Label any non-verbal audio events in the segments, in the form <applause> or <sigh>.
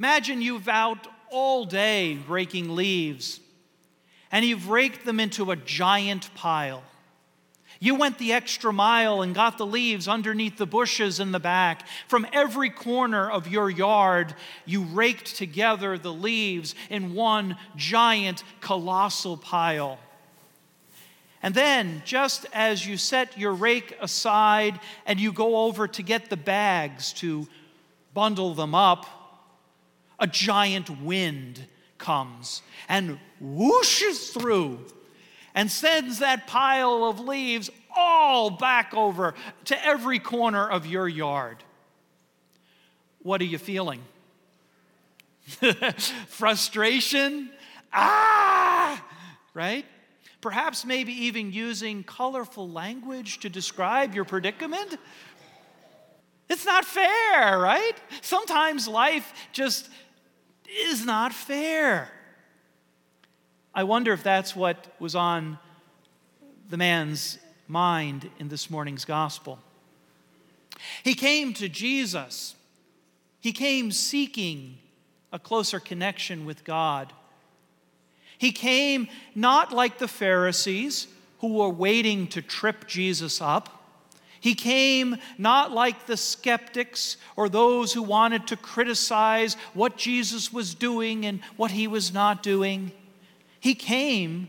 Imagine you've out all day raking leaves, and you've raked them into a giant pile. You went the extra mile and got the leaves underneath the bushes in the back. From every corner of your yard, you raked together the leaves in one giant, colossal pile. And then, just as you set your rake aside and you go over to get the bags to bundle them up, a giant wind comes and whooshes through and sends that pile of leaves all back over to every corner of your yard. What are you feeling? <laughs> Frustration? Ah! Right? Perhaps maybe even using colorful language to describe your predicament? It's not fair, right? Sometimes life just is not fair. I wonder if that's what was on the man's mind in this morning's gospel. He came to Jesus, he came seeking a closer connection with God. He came not like the Pharisees who were waiting to trip Jesus up. He came not like the skeptics or those who wanted to criticize what Jesus was doing and what he was not doing. He came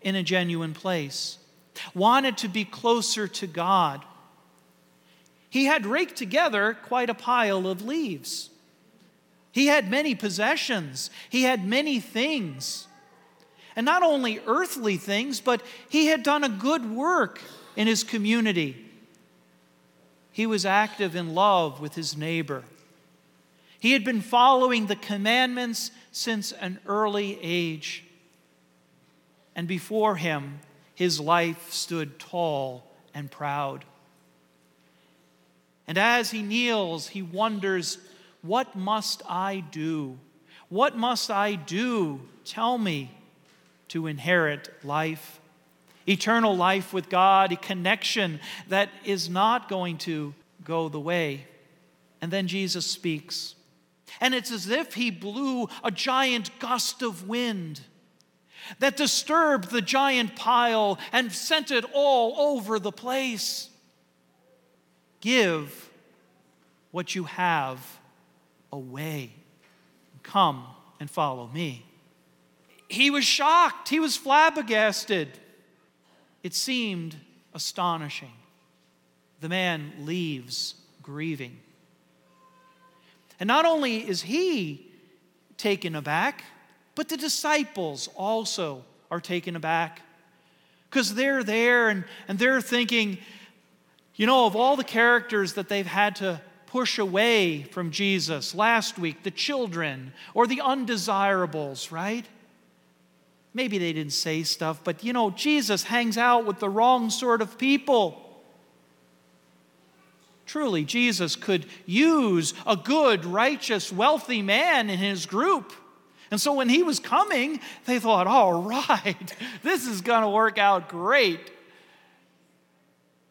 in a genuine place, wanted to be closer to God. He had raked together quite a pile of leaves. He had many possessions, he had many things. And not only earthly things, but he had done a good work in his community. He was active in love with his neighbor. He had been following the commandments since an early age and before him his life stood tall and proud. And as he kneels, he wonders, What must I do? What must I do? Tell me to inherit life, eternal life with God, a connection that is not going to go the way. And then Jesus speaks. And it's as if he blew a giant gust of wind that disturbed the giant pile and sent it all over the place. Give what you have away. Come and follow me. He was shocked, he was flabbergasted. It seemed astonishing. The man leaves grieving. And not only is he taken aback, but the disciples also are taken aback because they're there and, and they're thinking, you know, of all the characters that they've had to push away from Jesus last week, the children or the undesirables, right? Maybe they didn't say stuff, but you know, Jesus hangs out with the wrong sort of people. Truly, Jesus could use a good, righteous, wealthy man in his group. And so when he was coming, they thought, all right, <laughs> this is going to work out great.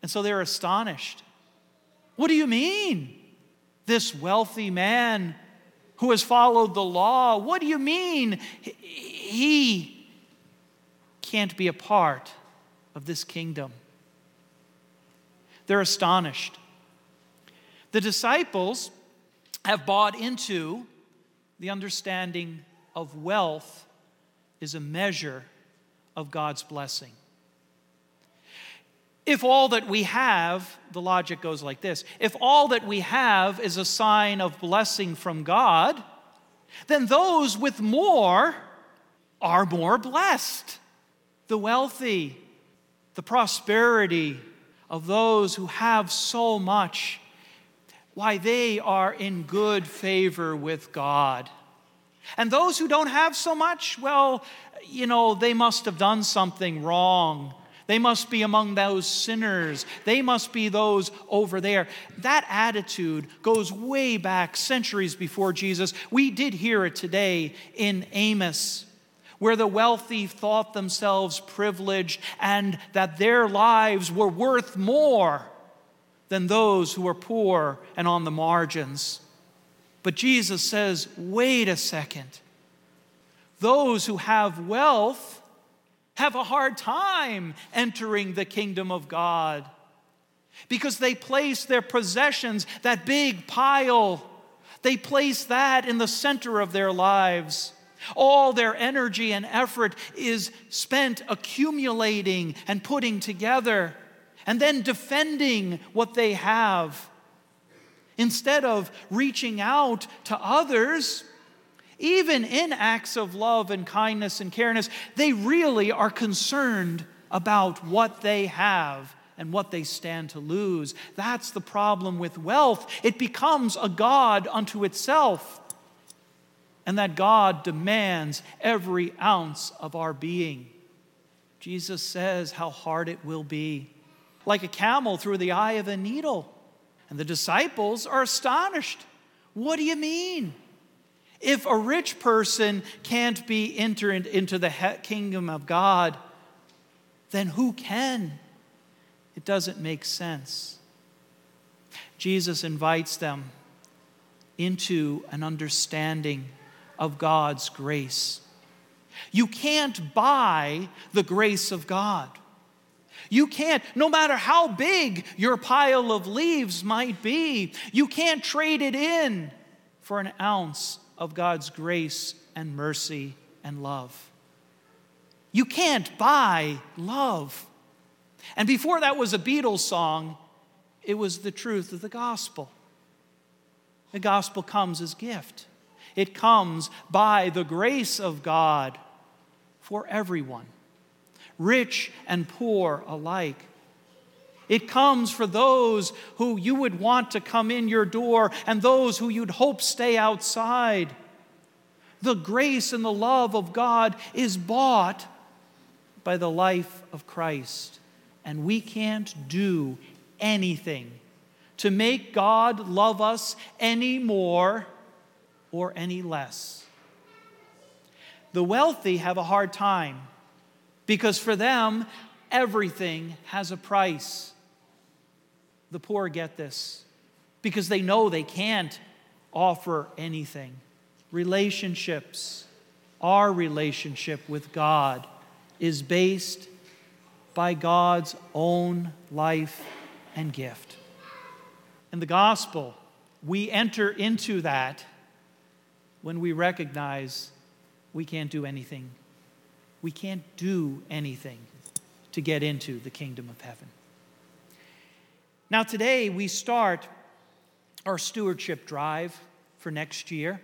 And so they're astonished. What do you mean? This wealthy man who has followed the law, what do you mean he can't be a part of this kingdom? They're astonished. The disciples have bought into the understanding of wealth is a measure of God's blessing. If all that we have, the logic goes like this if all that we have is a sign of blessing from God, then those with more are more blessed. The wealthy, the prosperity of those who have so much, why they are in good favor with God. And those who don't have so much, well, you know, they must have done something wrong. They must be among those sinners. They must be those over there. That attitude goes way back centuries before Jesus. We did hear it today in Amos, where the wealthy thought themselves privileged and that their lives were worth more than those who were poor and on the margins. But Jesus says, wait a second. Those who have wealth have a hard time entering the kingdom of God because they place their possessions, that big pile, they place that in the center of their lives. All their energy and effort is spent accumulating and putting together and then defending what they have. Instead of reaching out to others, even in acts of love and kindness and careness, they really are concerned about what they have and what they stand to lose. That's the problem with wealth. It becomes a God unto itself. And that God demands every ounce of our being. Jesus says how hard it will be, like a camel through the eye of a needle. And the disciples are astonished. What do you mean? If a rich person can't be entered into the kingdom of God, then who can? It doesn't make sense. Jesus invites them into an understanding of God's grace. You can't buy the grace of God. You can't, no matter how big your pile of leaves might be, you can't trade it in for an ounce of God's grace and mercy and love. You can't buy love. And before that was a Beatles song, it was the truth of the gospel. The gospel comes as gift. It comes by the grace of God for everyone, rich and poor alike. It comes for those who you would want to come in your door and those who you'd hope stay outside. The grace and the love of God is bought by the life of Christ. And we can't do anything to make God love us any more or any less. The wealthy have a hard time because for them, everything has a price. The poor get this because they know they can't offer anything. Relationships, our relationship with God, is based by God's own life and gift. In the gospel, we enter into that when we recognize we can't do anything. We can't do anything to get into the kingdom of heaven. Now, today we start our stewardship drive for next year.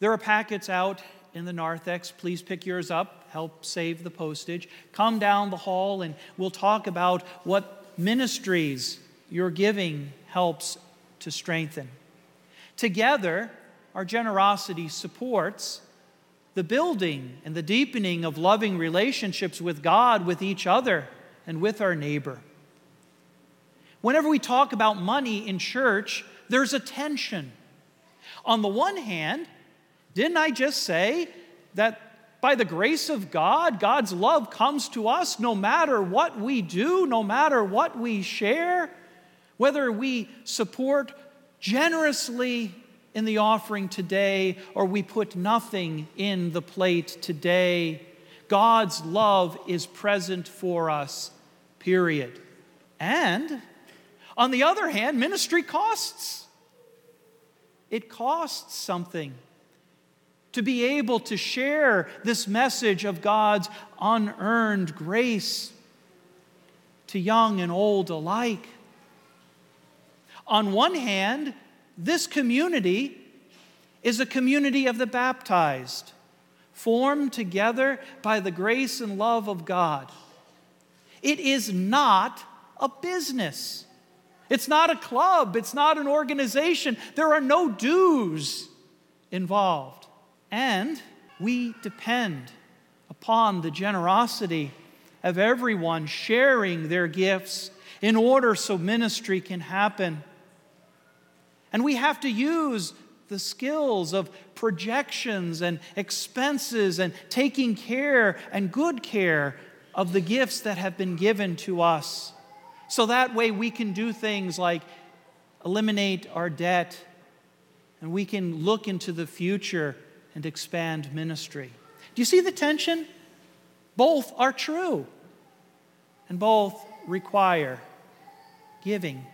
There are packets out in the narthex. Please pick yours up, help save the postage. Come down the hall and we'll talk about what ministries your giving helps to strengthen. Together, our generosity supports the building and the deepening of loving relationships with God, with each other, and with our neighbor. Whenever we talk about money in church, there's a tension. On the one hand, didn't I just say that by the grace of God, God's love comes to us no matter what we do, no matter what we share, whether we support generously in the offering today or we put nothing in the plate today. God's love is present for us, period. And on the other hand, ministry costs. It costs something to be able to share this message of God's unearned grace to young and old alike. On one hand, this community is a community of the baptized, formed together by the grace and love of God. It is not a business. It's not a club, it's not an organization. There are no dues involved. And we depend upon the generosity of everyone sharing their gifts in order so ministry can happen. And we have to use the skills of projections and expenses and taking care and good care of the gifts that have been given to us. So that way we can do things like eliminate our debt, and we can look into the future and expand ministry. Do you see the tension? Both are true, and both require giving.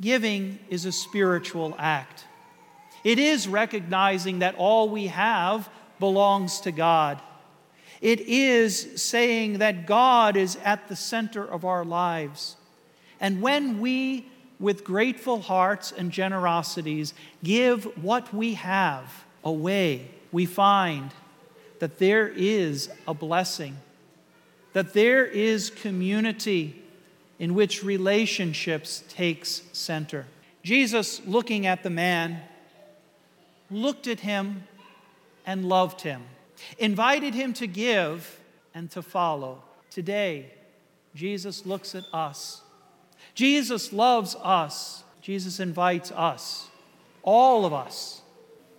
Giving is a spiritual act. It is recognizing that all we have belongs to God. It is saying that God is at the center of our lives. And when we, with grateful hearts and generosities, give what we have away, we find that there is a blessing, that there is community in which relationships takes center. Jesus, looking at the man, looked at him and loved him, invited him to give and to follow. Today, Jesus looks at us. Jesus loves us. Jesus invites us, all of us,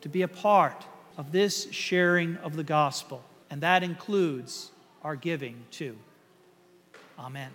to be a part of this sharing of the gospel. And that includes our giving too. Amen.